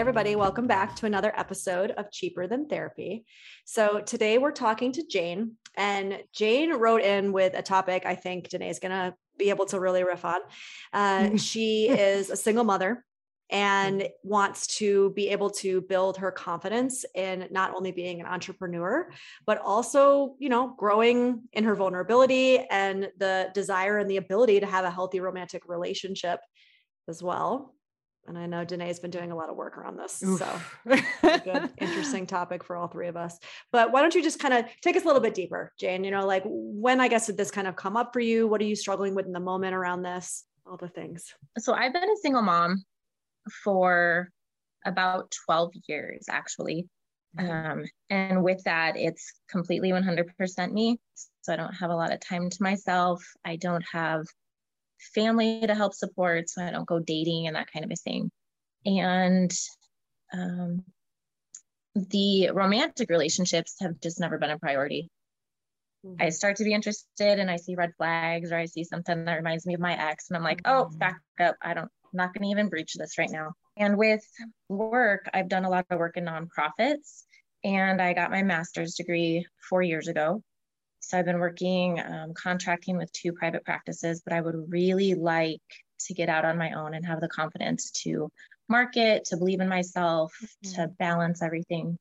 Everybody, welcome back to another episode of Cheaper Than Therapy. So, today we're talking to Jane, and Jane wrote in with a topic I think Danae is going to be able to really riff on. Uh, she is a single mother and wants to be able to build her confidence in not only being an entrepreneur but also you know growing in her vulnerability and the desire and the ability to have a healthy romantic relationship as well and i know danae's been doing a lot of work around this so good interesting topic for all three of us. But why don't you just kind of take us a little bit deeper jane? You know like when i guess did this kind of come up for you? What are you struggling with in the moment around this? All the things. So I've been a single mom for about 12 years actually. Um, and with that, it's completely 100% me. So I don't have a lot of time to myself. I don't have family to help support. So I don't go dating and that kind of a thing. And um, the romantic relationships have just never been a priority. I start to be interested and I see red flags or I see something that reminds me of my ex and I'm like, oh, back up. I don't, I'm not going to even breach this right now. And with work, I've done a lot of work in nonprofits and I got my master's degree four years ago. So I've been working um, contracting with two private practices, but I would really like to get out on my own and have the confidence to market, to believe in myself, to balance everything.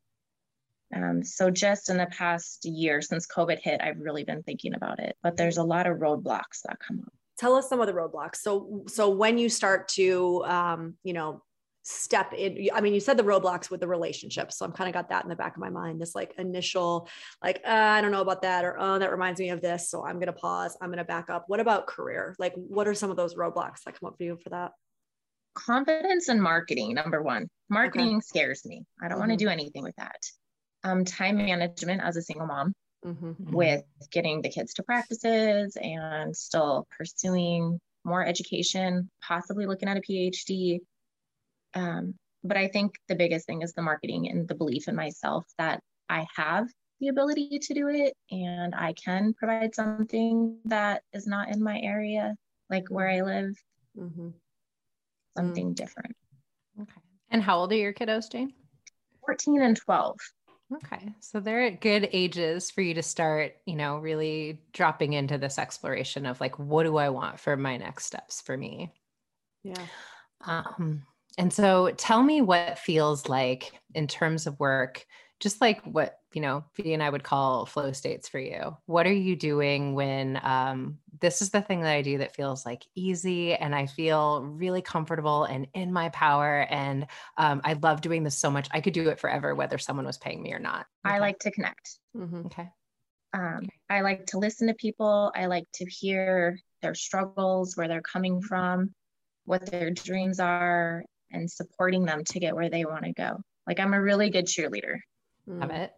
Um, so just in the past year since COVID hit, I've really been thinking about it, but there's a lot of roadblocks that come up. tell us some of the roadblocks so so when you start to um you know step in i mean you said the roadblocks with the relationship so i'm kind of got that in the back of my mind this like initial like uh, i don't know about that or oh that reminds me of this so i'm going to pause i'm going to back up what about career like what are some of those roadblocks that come up for you for that Confidence and marketing, number one. Marketing scares me. I don't want Mhm. to do anything with that. Um, time management as a single mom mm-hmm. with getting the kids to practices and still pursuing more education, possibly looking at a PhD. Um, but I think the biggest thing is the marketing and the belief in myself that I have the ability to do it and I can provide something that is not in my area, like where I live, Mm-hmm. something different. Okay. And how old are your kiddos, Jane? 14 and 12. Okay. So they're at good ages for you to start, you know, really dropping into this exploration of like, what do I want for my next steps for me? yeah Um, and so tell me what feels like in terms of work, just like what you know, V and I would call flow states for you. What are you doing when um, this is the thing that I do that feels like easy and I feel really comfortable and in my power? And um, I love doing this so much. I could do it forever, whether someone was paying me or not. Okay. I like to connect. Mm-hmm. Okay. Um, okay. I like to listen to people. I like to hear their struggles, where they're coming from, what their dreams are, and supporting them to get where they want to go. Like I'm a really good cheerleader. Love it.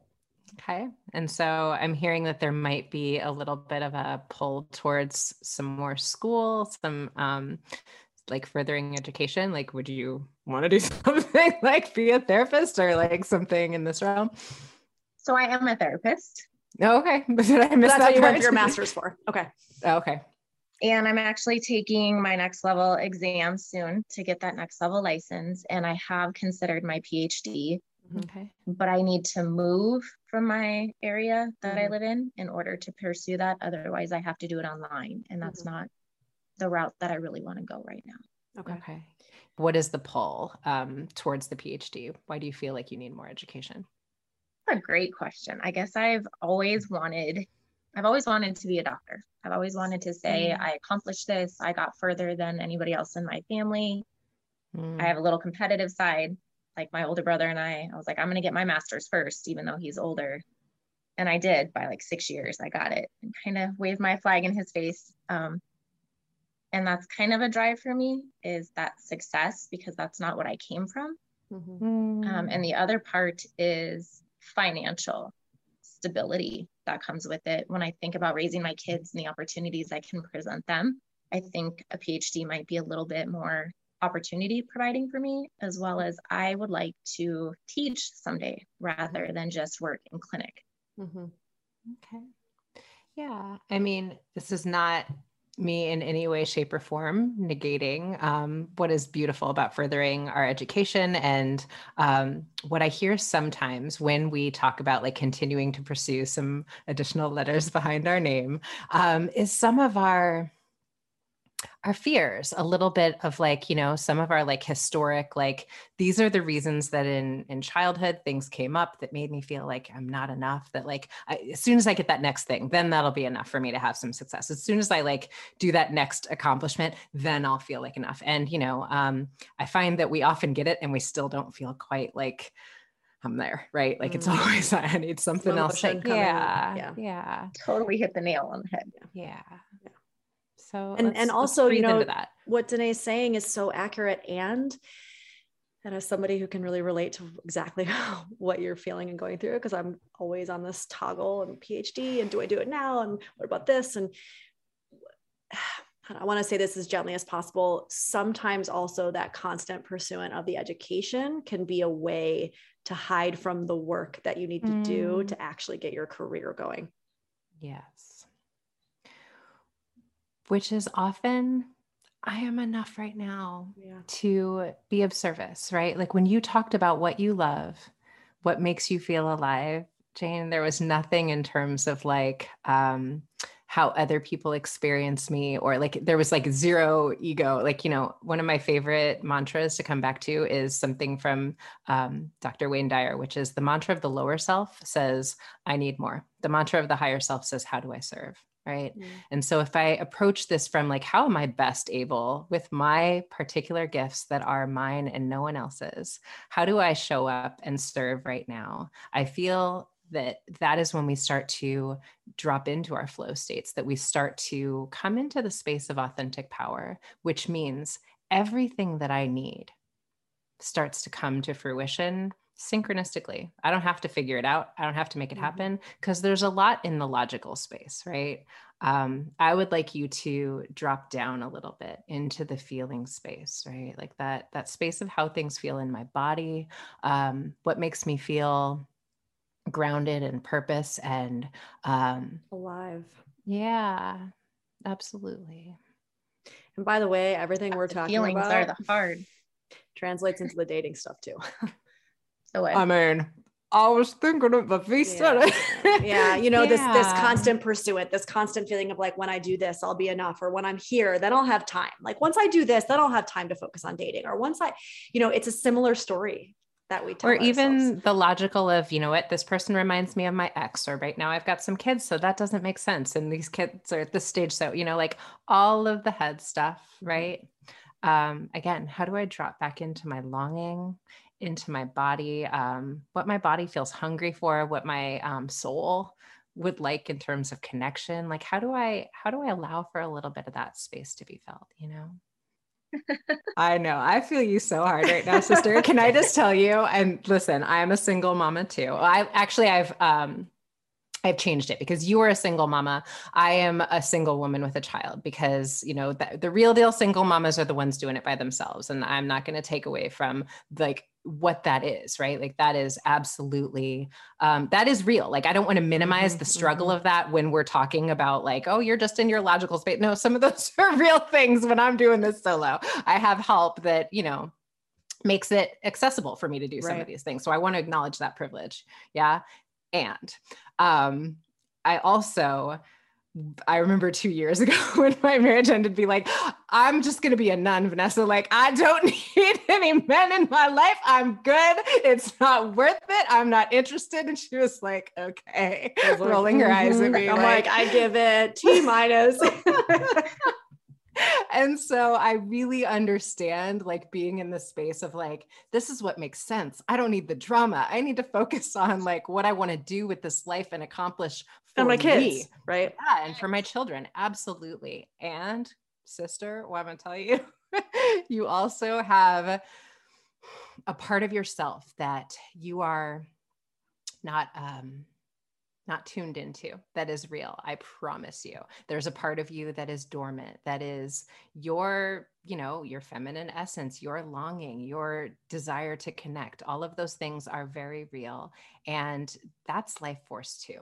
Okay. And so I'm hearing that there might be a little bit of a pull towards some more school, some um, like furthering education. Like, would you want to do something like be a therapist or like something in this realm? So I am a therapist. Oh, okay. But did I miss That's that what you part? went your master's for. Okay. Oh, okay. And I'm actually taking my next level exam soon to get that next level license. And I have considered my PhD Okay. but I need to move from my area that I Mhm. live in in order to pursue that. Otherwise, I have to do it online, and that's Mhm. not the route that I really want to go right now. Okay. Okay. What is the pull um, towards the PhD? Why do you feel like you need more education? That's a great question. I guess I've always wanted, I've always wanted to be a doctor. I've always wanted to say Mm. I accomplished this. I got further than anybody else in my family. Mm. I have a little competitive side. Like my older brother and I, I was like, I'm going to get my master's first, even though he's older. And I did by like six years. I got it and kind of waved my flag in his face. Um, and that's kind of a drive for me is that success because that's not what I came from. Mhm. Um, and the other part is financial stability that comes with it. When I think about raising my kids and the opportunities I can present them, I think a PhD might be a little bit more opportunity providing for me, as well as I would like to teach someday rather than just work in clinic. Mhm. Okay. Yeah. I mean, this is not me in any way, shape, or form negating um, what is beautiful about furthering our education. And um, what I hear sometimes when we talk about like continuing to pursue some additional letters behind our name um, is some of our our fears a little bit of like you know some of our like historic like these are the reasons that in in childhood things came up that made me feel like i'm not enough that like I, as soon as i get that next thing then that'll be enough for me to have some success as soon as i like do that next accomplishment then i'll feel like enough and you know um i find that we often get it and we still don't feel quite like I'm there, right? Like it's Mm. always I need something Slow else. Like, yeah, yeah. yeah, Totally hit the nail on the head. yeah. So And- and also, you know, that. what Danae's saying is so accurate and and as somebody who can really relate to exactly what you're feeling and going through because i'm always on this toggle and phd and do i do it now and what about this and i want to say this as gently as possible sometimes also that constant pursuit of the education can be a way to hide from the work that you need to do Mm. to actually get your career going Yes. Which is often, I am enough right now yeah to be of service, right? Like when you talked about what you love, what makes you feel alive, Jane, there was nothing in terms of like um, how other people experience me or like there was like zero ego. Like, you know, one of my favorite mantras to come back to is something from um, Dr. Wayne Dyer, which is the mantra of the lower self says, I need more. The mantra of the higher self says, How do I serve? Right. Mm. And so if I approach this from like, how am I best able with my particular gifts that are mine and no one else's? How do I show up and serve right now? I feel that that is when we start to drop into our flow states, that we start to come into the space of authentic power, which means everything that I need starts to come to fruition synchronistically. I don't have to figure it out. I don't have to make it Mhm. happen because there's a lot in the logical space, right? Um, I would like you to drop down a little bit into the feeling space, right? Like that that space of how things feel in my body, um, what makes me feel grounded and purpose and um, alive yeah, absolutely. and by the way everything we're The talking feelings about are the hard. translates into the dating stuff too So I, mean, I was thinking of the V yeah. yeah, you know, yeah. this this constant pursuit, this constant feeling of like when I do this, I'll be enough, or when I'm here, then I'll have time. Like once I do this, then I'll have time to focus on dating. Or once I, you know, it's a similar story that we tell. Or even the logical of, you know what, this person reminds me of my ex, or right now I've got some kids, so that doesn't make sense. And these kids are at this stage. So, you know, like all of the head stuff, mm-hmm. right? Um, again, how do I drop back into my longing? Into my body, um, what my body feels hungry for, what my um, soul would like in terms of connection. Like, how do I how do I allow for a little bit of that space to be felt? You know. I know. I feel you so hard right now, sister. Can I just tell you? And listen, I am a single mama too. I actually I've um I've changed it because you are a single mama. I am a single woman with a child because, you know, the, the real deal single mamas are the ones doing it by themselves. And I'm not going to take away from like what that is, right? Like that is absolutely, um, that is real. Like I don't want to minimize mm-hmm, the struggle mm-hmm. of that when we're talking about like, oh, you're just in your logical space. No, some of those are real things when I'm doing this solo. I have help that, you know, makes it accessible for me to do some right. of these things. So I want to acknowledge that privilege. Yeah. And um, I also, I remember two years ago when my marriage ended, be like, I'm just going to be a nun, Vanessa. Like, I don't need any men in my life. I'm good. It's not worth it. I'm not interested. And she was like, okay, rolling her eyes at mm-hmm. me. I'm like, like I give it T minus. and so I really understand like being in the space of like, this is what makes sense. I don't need the drama. I need to focus on like what I want to do with this life and accomplish for and my kids, me. right? Yeah, and for my children, absolutely. And sister, what I'm gonna tell you, you also have a part of yourself that you are not um not tuned into that is real i promise you there's a part of you that is dormant that is your you know your feminine essence your longing your desire to connect all of those things are very real and that's life force too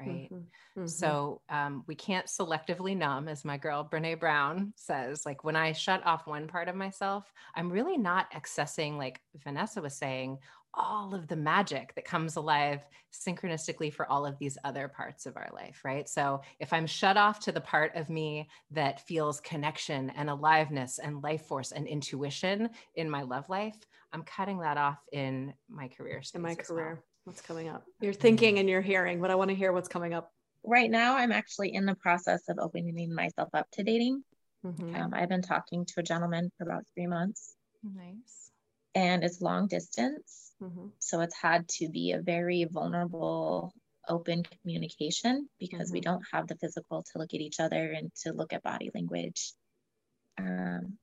right mm-hmm. Mm-hmm. so um, we can't selectively numb as my girl brene brown says like when i shut off one part of myself i'm really not accessing like vanessa was saying all of the magic that comes alive synchronistically for all of these other parts of our life, right? So if I'm shut off to the part of me that feels connection and aliveness and life force and intuition in my love life, I'm cutting that off in my career In my career. Well. What's coming up? You're thinking and you're hearing, but I want to hear what's coming up. Right now, I'm actually in the process of opening myself up to dating. Mm-hmm. Um, I've been talking to a gentleman for about three months. Nice. And it's long distance Mm-hmm. So it's had to be a very vulnerable, open communication because mm-hmm. we don't have the physical to look at each other and to look at body language. Um,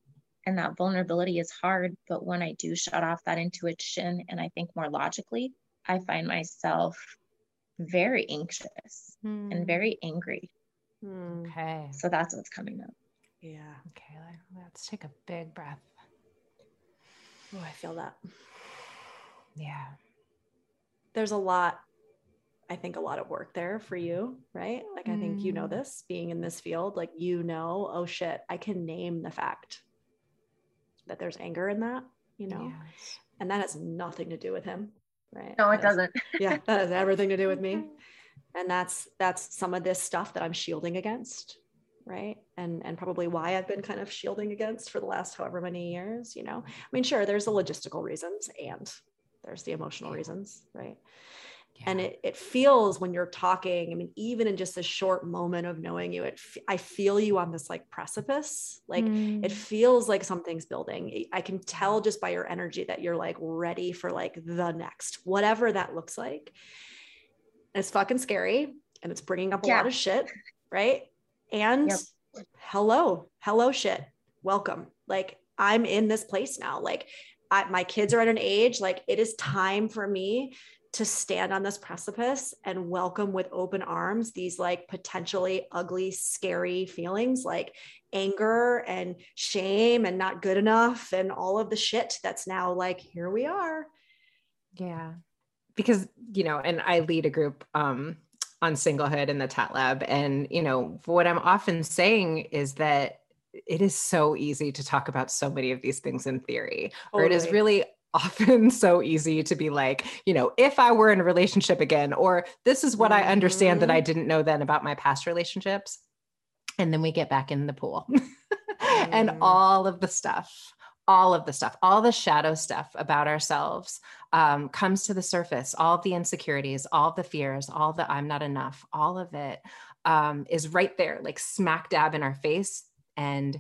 and that vulnerability is hard. But when I do shut off that intuition and I think more logically, I find myself very anxious mm. and hmm. very angry. Hmm. Okay. So that's what's coming up. Yeah. Okay. Let's take a big breath. Oh, I feel that. Yeah. There's a lot, I think, a lot of work there for you, right? Like, I think you know mm. this being in this field, like, you know, oh shit, I can name the fact that there's anger in that, you know, yes. and that has nothing to do with him, right? No, it doesn't. yeah, that has everything to do with me. And that's that's some of this stuff that I'm shielding against, right and and probably why i've been kind of shielding against for the last however many years you know i mean sure there's the logistical reasons and there's the emotional reasons right? Yeah. and it, it feels when you're talking i mean even in just a short moment of knowing you it i feel you on this like precipice. Like mm. it feels like something's building. I can tell just by your energy that you're like ready for like the next whatever that looks like. It's fucking scary and it's bringing up a yeah. lot of shit right? And yep. hello hello shit. Welcome. Like i'm in this place now. Like I, my kids are at an age like it is time for me to stand on this precipice and welcome with open arms these like potentially ugly, scary feelings like anger and shame and not good enough and all of the shit that's now like, here we are. Yeah. Because, you know, and I lead a group um, on singlehood in the TAT Lab. And, you know, what I'm often saying is that it is so easy to talk about so many of these things in theory, totally. or it is really often so easy to be like, you know, if I were in a relationship again, or this is what mm-hmm. I understand that I mm-hmm. didn't know then about my past relationships. And then we get back in the pool and mm. all of the stuff, all of the stuff, all the shadow stuff about ourselves um, comes to the surface. All the insecurities, all the fears, all the I'm not enough, all of it um, is right there, like smack dab in our face. And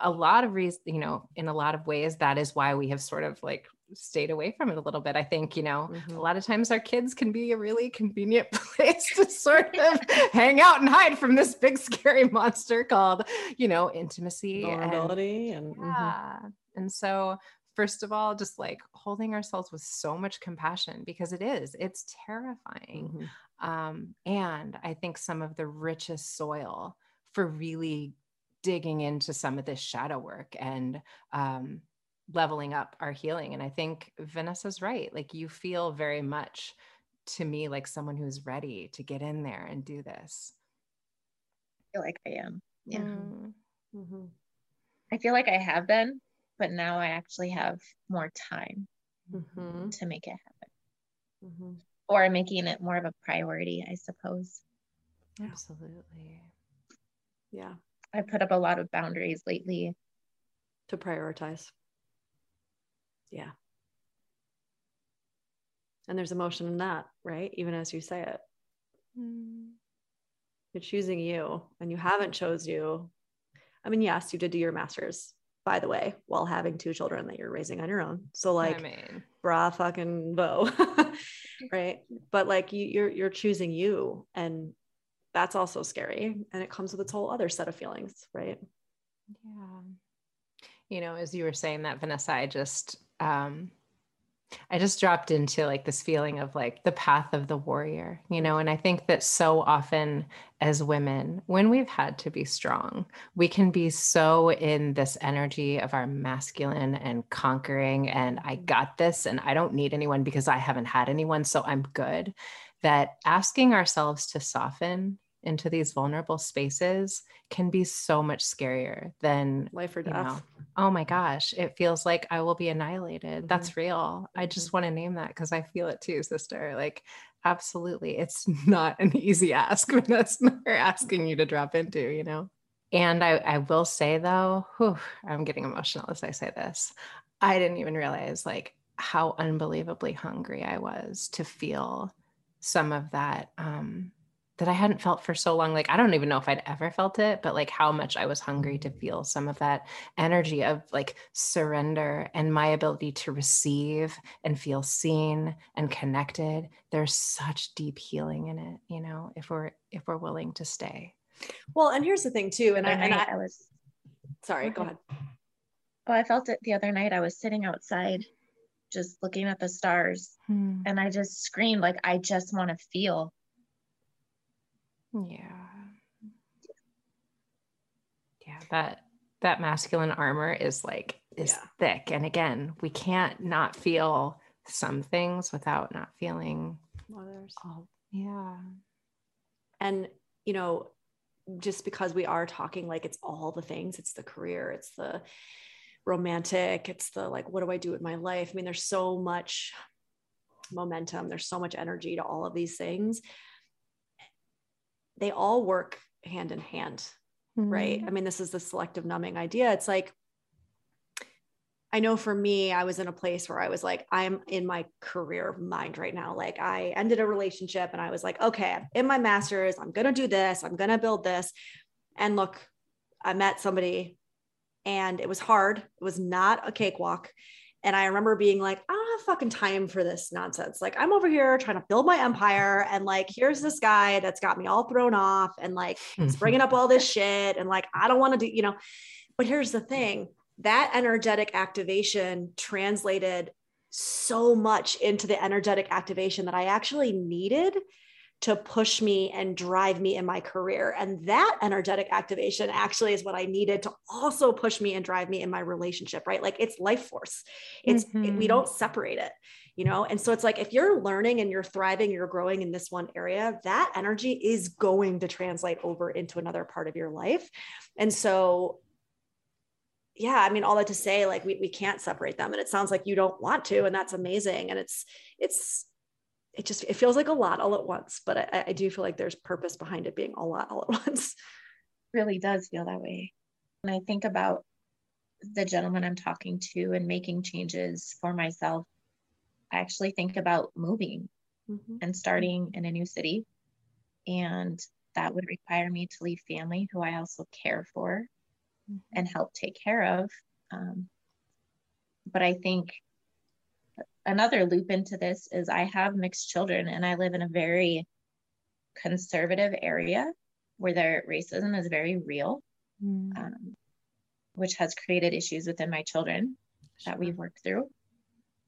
a lot of reasons, you know, in a lot of ways, that is why we have sort of like stayed away from it a little bit. I think, you know, mm-hmm. a lot of times our kids can be a really convenient place to sort of hang out and hide from this big scary monster called, you know, intimacy, vulnerability, and, and mm-hmm. yeah. Mm-hmm. And so, first of all, just like holding ourselves with so much compassion because it is, it's terrifying. Mm-hmm. Um, and I think some of the richest soil for really digging into some of this shadow work and um, leveling up our healing. And I think Vanessa's right. Like you feel very much to me like someone who's ready to get in there and do this. I feel like I am. Yeah. Mm. Mm-hmm. I feel like I have been, but now I actually have more time mm-hmm. to make it happen. Mm-hmm. Or making it more of a priority, I suppose. Absolutely. Yeah. I put up a lot of boundaries lately to prioritize. Yeah. And there's emotion in that, right? Even as you say it. Mm. You're choosing you and you haven't chose you. I mean, yes, you did do your master's, by the way, while having two children that you're raising on your own. So like I mean, bra fucking bow. right. But like you, you're you're choosing you and that's also scary. And it comes with its whole other set of feelings, right? Yeah. You know, as you were saying that, Vanessa, I just um I just dropped into like this feeling of like the path of the warrior, you know, and I think that so often as women, when we've had to be strong, we can be so in this energy of our masculine and conquering, and I got this, and I don't need anyone because I haven't had anyone, so I'm good. That asking ourselves to soften into these vulnerable spaces can be so much scarier than life or death. You know, oh my gosh, it feels like I will be annihilated. Mm-hmm. That's real. I just mm-hmm. want to name that because I feel it too, sister. Like, absolutely. It's not an easy ask, but that's not asking you to drop into, you know? And I, I will say though, whew, I'm getting emotional as I say this. I didn't even realize like how unbelievably hungry I was to feel some of that um, that I hadn't felt for so long. Like, I don't even know if I'd ever felt it, but like how much I was hungry to feel some of that energy of like surrender and my ability to receive and feel seen and connected. There's such deep healing in it, you know, if we're if we're willing to stay. Well, and here's the thing too, and I, and I, I was sorry, go ahead. Oh, I felt it the other night. I was sitting outside just looking at the stars hmm. and I just screamed like I just want to feel yeah. Yeah, that that masculine armor is like is yeah. thick. And again, we can't not feel some things without not feeling others. All, yeah. And you know, just because we are talking like it's all the things, it's the career, it's the romantic, it's the like, what do I do with my life? I mean, there's so much momentum, there's so much energy to all of these things they all work hand in hand, mm-hmm. right? I mean, this is the selective numbing idea. It's like, I know for me, I was in a place where I was like, I'm in my career mind right now. Like, I ended a relationship and I was like, okay, I'm in my master's. I'm going to do this. I'm going to build this. And look, I met somebody and it was hard. It was not a cakewalk. And I remember being like, I don't have fucking time for this nonsense. Like, I'm over here trying to build my empire. And like, here's this guy that's got me all thrown off and like, he's bringing up all this shit. And like, I don't want to do, you know. But here's the thing that energetic activation translated so much into the energetic activation that I actually needed to push me and drive me in my career. And that energetic activation actually is what I needed to also push me and drive me in my relationship, right? Like it's life force. It's mm-hmm. it, we don't separate it, you know? And so it's like if you're learning and you're thriving, you're growing in this one area, that energy is going to translate over into another part of your life. And so yeah, I mean, all that to say, like we, we can't separate them. And it sounds like you don't want to, and that's amazing. And it's, it's, it just, it feels like a lot all at once, but I, I do feel like there's purpose behind it being a lot all at once. really does feel that way. And I think about the gentleman I'm talking to and making changes for myself. I actually think about moving mm-hmm. and starting in a new city. And that would require me to leave family who I also care for mm-hmm. and help take care of. Um, but I think another loop into this is I have mixed children and I live in a very conservative area where their racism is very real, mm. um, which has created issues within my children sure. that we've worked through.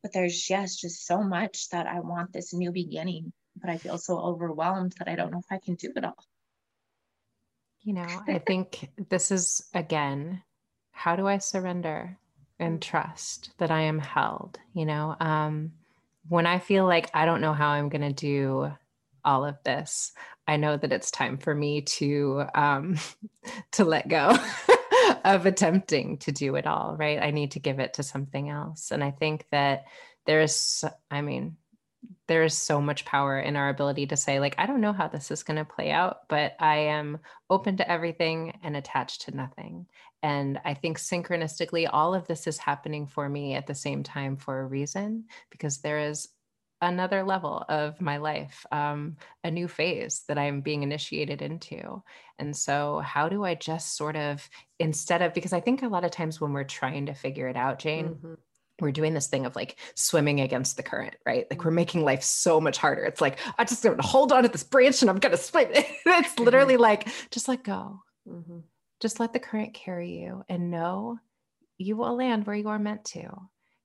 But there's yes, just so much that I want this new beginning, but I feel so overwhelmed that I don't know if I can do it all. You know, I think this is again, how do I surrender and trust that I am held? You know, um, when I feel like I don't know how I'm going to do all of this, I know that it's time for me to um, to let go of attempting to do it all. Right? I need to give it to something else, and I think that there's, I mean, there is so much power in our ability to say like i don't know how this is going to play out but i am open to everything and attached to nothing. And i think synchronistically all of this is happening for me at the same time for a reason because there is another level of my life um, a new phase that i'm being initiated into. And so how do i just sort of instead of because i think a lot of times when we're trying to figure it out jane mm-hmm we're doing this thing of like swimming against the current, right? Like we're mm-hmm. making life so much harder. It's like, I just to hold on to this branch and I'm to swim. it's literally mm-hmm. like, just let go. Mm-hmm. Just let the current carry you and know you will land where you are meant to.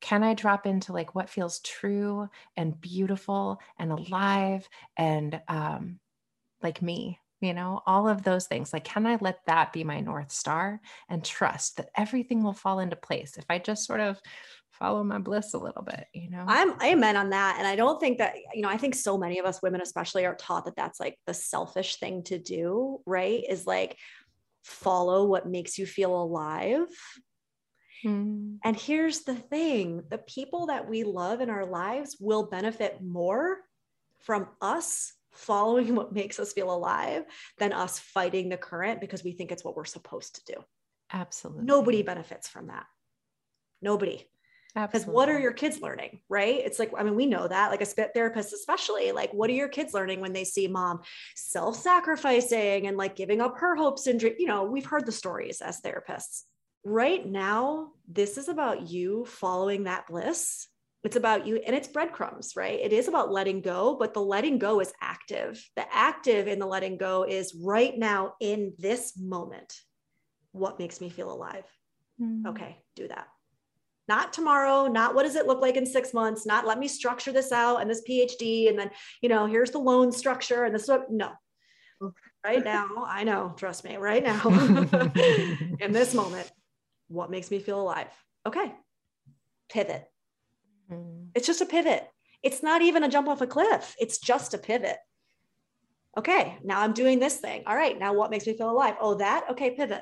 Can I drop into like what feels true and beautiful and alive and um, like me? You know, all of those things. Like, can I let that be my North Star and trust that everything will fall into place if I just sort of follow my bliss a little bit you know? I'm amen on that and i don't think that you know i think so many of us women especially are taught that that's like the selfish thing to do right? Is like follow what makes you feel alive. Hmm. and here's the thing the people that we love in our lives will benefit more from us following what makes us feel alive than us fighting the current because we think it's what we're supposed to do. Absolutely. nobody benefits from that. Nobody because what are your kids learning right? It's like i mean we know that like a spit therapist especially like what are your kids learning when they see mom self-sacrificing and like giving up her hopes and dreams? you know we've heard the stories as therapists. Right now this is about you following that bliss. It's about you and it's breadcrumbs right? It is about letting go but the letting go is active. The active in the letting go is right now in this moment. What makes me feel alive? Mm. okay do that not tomorrow, not what does it look like in six months, not let me structure this out and this PhD, and then, you know, here's the loan structure and this, no. Right now, I know, trust me, right now, in this moment, what makes me feel alive? Okay, pivot. Mm-hmm. It's just a pivot. It's not even a jump off a cliff, it's just a pivot. Okay, now I'm doing this thing. All right, now what makes me feel alive? Oh, that? Okay, pivot.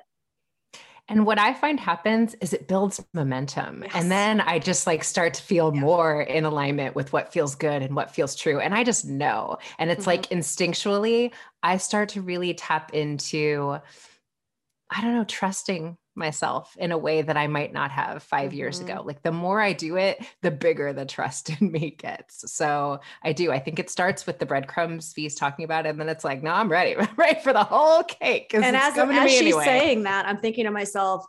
And what I find happens is it builds momentum. Yes. And then I just like start to feel yeah. more in alignment with what feels good and what feels true. And I just know. And it's mm-hmm. like instinctually, I start to really tap into, I don't know, trusting myself in a way that I might not have 5 mm-hmm. years ago. Like the more I do it, the bigger the trust in me gets. So I do. I think it starts with the breadcrumbs V's talking about, it, and then it's like, no, I'm ready, I'm ready for the whole cake. And as, as she's anyway. saying that, I'm thinking to myself,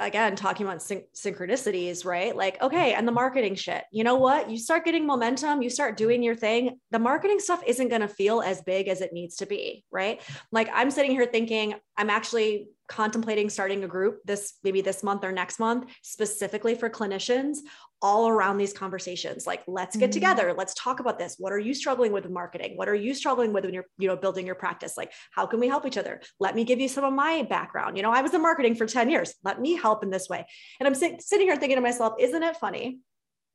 again talking about syn- synchronicities right like okay and the marketing shit you know what you start getting momentum you start doing your thing the marketing stuff isn't going to feel as big as it needs to be right like i'm sitting here thinking i'm actually contemplating starting a group this maybe this month or next month specifically for clinicians all around these conversations. Like let's get mm-hmm. together. Let's talk about this. What are you struggling with in marketing? What are you struggling with when you're you know building your practice? Like how can we help each other? Let me give you some of my background. You know i was in marketing for 10 years. Let me help in this way. And i'm sit- sitting here thinking to myself isn't it funny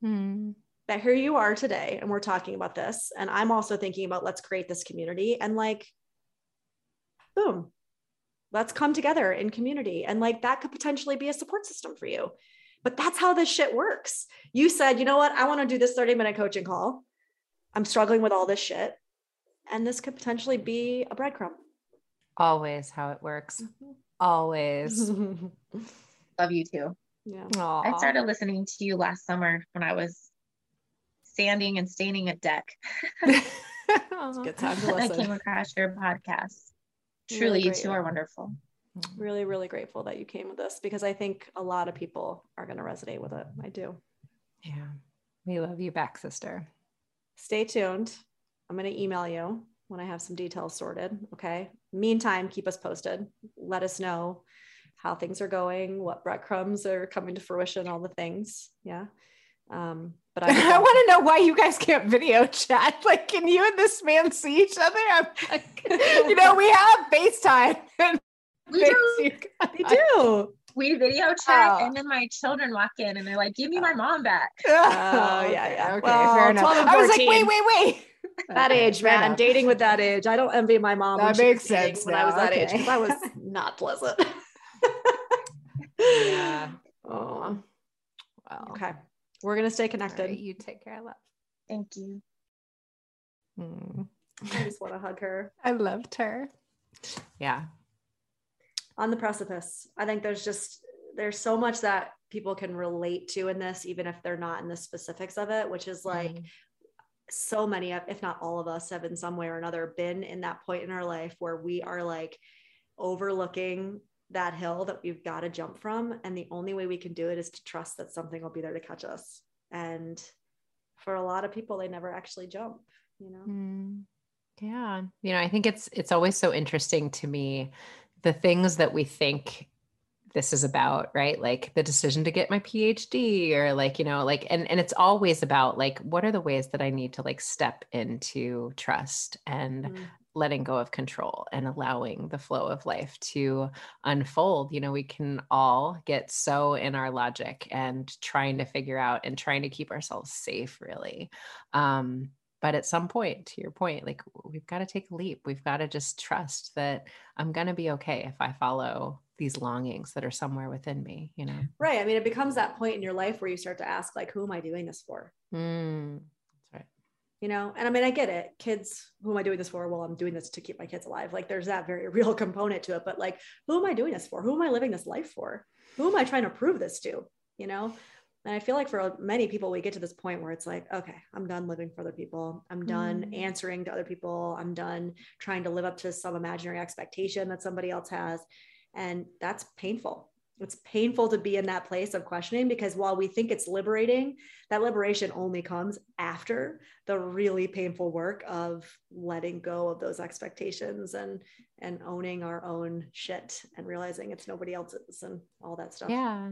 mm-hmm. that here you are today and we're talking about this and i'm also thinking about let's create this community and like boom let's come together in community. And like that could potentially be a support system for you. But that's how this shit works. You said, you know what? I want to do this 30 minute coaching call. I'm struggling with all this shit. And this could potentially be a breadcrumb. Always how it works. Mm-hmm. Always. Love you too. Yeah. Aww. I started listening to you last summer when I was sanding and staining a deck. it's a good time to listen. I came across your podcast. Truly, really you two are wonderful. Really, really grateful that you came with us because I think a lot of people are going to resonate with it. I do. Yeah. We love you back, sister. Stay tuned. I'm going to email you when I have some details sorted. Okay. Meantime, keep us posted. Let us know how things are going, what breadcrumbs are coming to fruition, all the things. Yeah. Um, but I, I want to know why you guys can't video chat. Like, can you and this man see each other? I'm you know, we have FaceTime. we do. We do. We video chat, oh. and then my children walk in, and they're like, "Give me my mom back." Oh, yeah, yeah. Okay, well, fair enough. I was like, "Wait, wait, wait." that age, man. Enough. Dating with that age. I don't envy my mom. That makes sense. When I was that okay. age, because I was not pleasant. yeah. Oh. Well. Okay. We're gonna stay connected. Right, you take care, I love. Thank you. Mm. I just want to hug her. I loved her. Yeah. On the precipice. I think there's just there's so much that people can relate to in this, even if they're not in the specifics of it, which is like mm. so many of, if not all of us, have in some way or another been in that point in our life where we are like overlooking that hill that we've got to jump from. And the only way we can do it is to trust that something will be there to catch us. And for a lot of people, they never actually jump, you know? Mm. Yeah. You know, I think it's it's always so interesting to me the things that we think this is about, right? Like the decision to get my PhD or like, you know, like and and it's always about like what are the ways that I need to like step into trust and mm letting go of control and allowing the flow of life to unfold. You know, we can all get so in our logic and trying to figure out and trying to keep ourselves safe, really. Um, but at some point, to your point, like we've got to take a leap. We've got to just trust that I'm going to be okay if I follow these longings that are somewhere within me, you know? Right. I mean, it becomes that point in your life where you start to ask, like, who am I doing this for? Mm you know? And i mean i get it. Kids who am i doing this for? Well i'm doing this to keep my kids alive. Like there's that very real component to it but like who am i doing this for? Who am i living this life for? Who am i trying to prove this to you know? And i feel like for many people we get to this point where it's like okay i'm done living for other people. I'm done mm. answering to other people. I'm done trying to live up to some imaginary expectation that somebody else has. And that's painful it's painful to be in that place of questioning because while we think it's liberating, that liberation only comes after the really painful work of letting go of those expectations and and owning our own shit and realizing it's nobody else's and all that stuff. Yeah.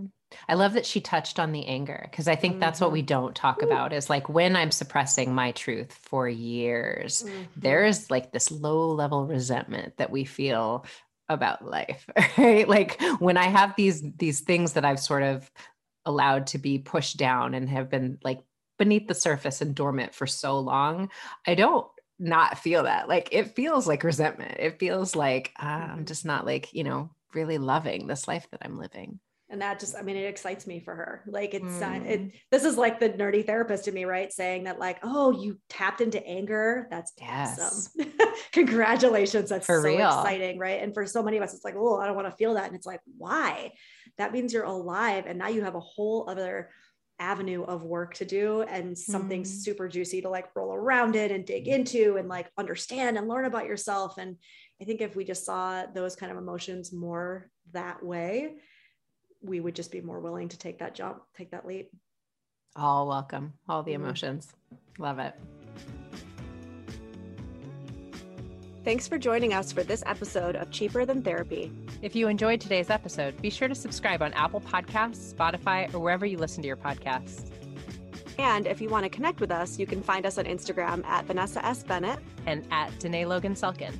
I love that she touched on the anger because I think mm-hmm. that's what we mm-hmm. don't talk about is like when I'm suppressing my truth for years, mm-hmm. there is like this low level resentment that we feel about life right? Like when i have these these things that i've sort of allowed to be pushed down and have been like beneath the surface and dormant for so long i don't not feel that. Like it feels like resentment. It feels like uh, i'm mm-hmm. just not like you know really loving this life that i'm living and that just i mean it excites me for her. Like it's mm. uh, it, this is like the nerdy therapist in me right? Saying that like oh you tapped into anger? That's yes. awesome congratulations. That's for so real. exciting right? And for so many of us it's like oh i don't want to feel that. And it's like why? That means you're alive and now you have a whole other avenue of work to do and something mm. super juicy to like roll around it and dig into and like understand and learn about yourself. And i think if we just saw those kind of emotions more that way we would just be more willing to take that jump, take that leap. All welcome, all the mm-hmm. emotions. Love it. Thanks for joining us for this episode of Cheaper Than Therapy. If you enjoyed today's episode, be sure to subscribe on Apple Podcasts, Spotify, or wherever you listen to your podcasts. And if you want to connect with us, you can find us on Instagram at Vanessa S. Bennett and at Danae Logan Selkin.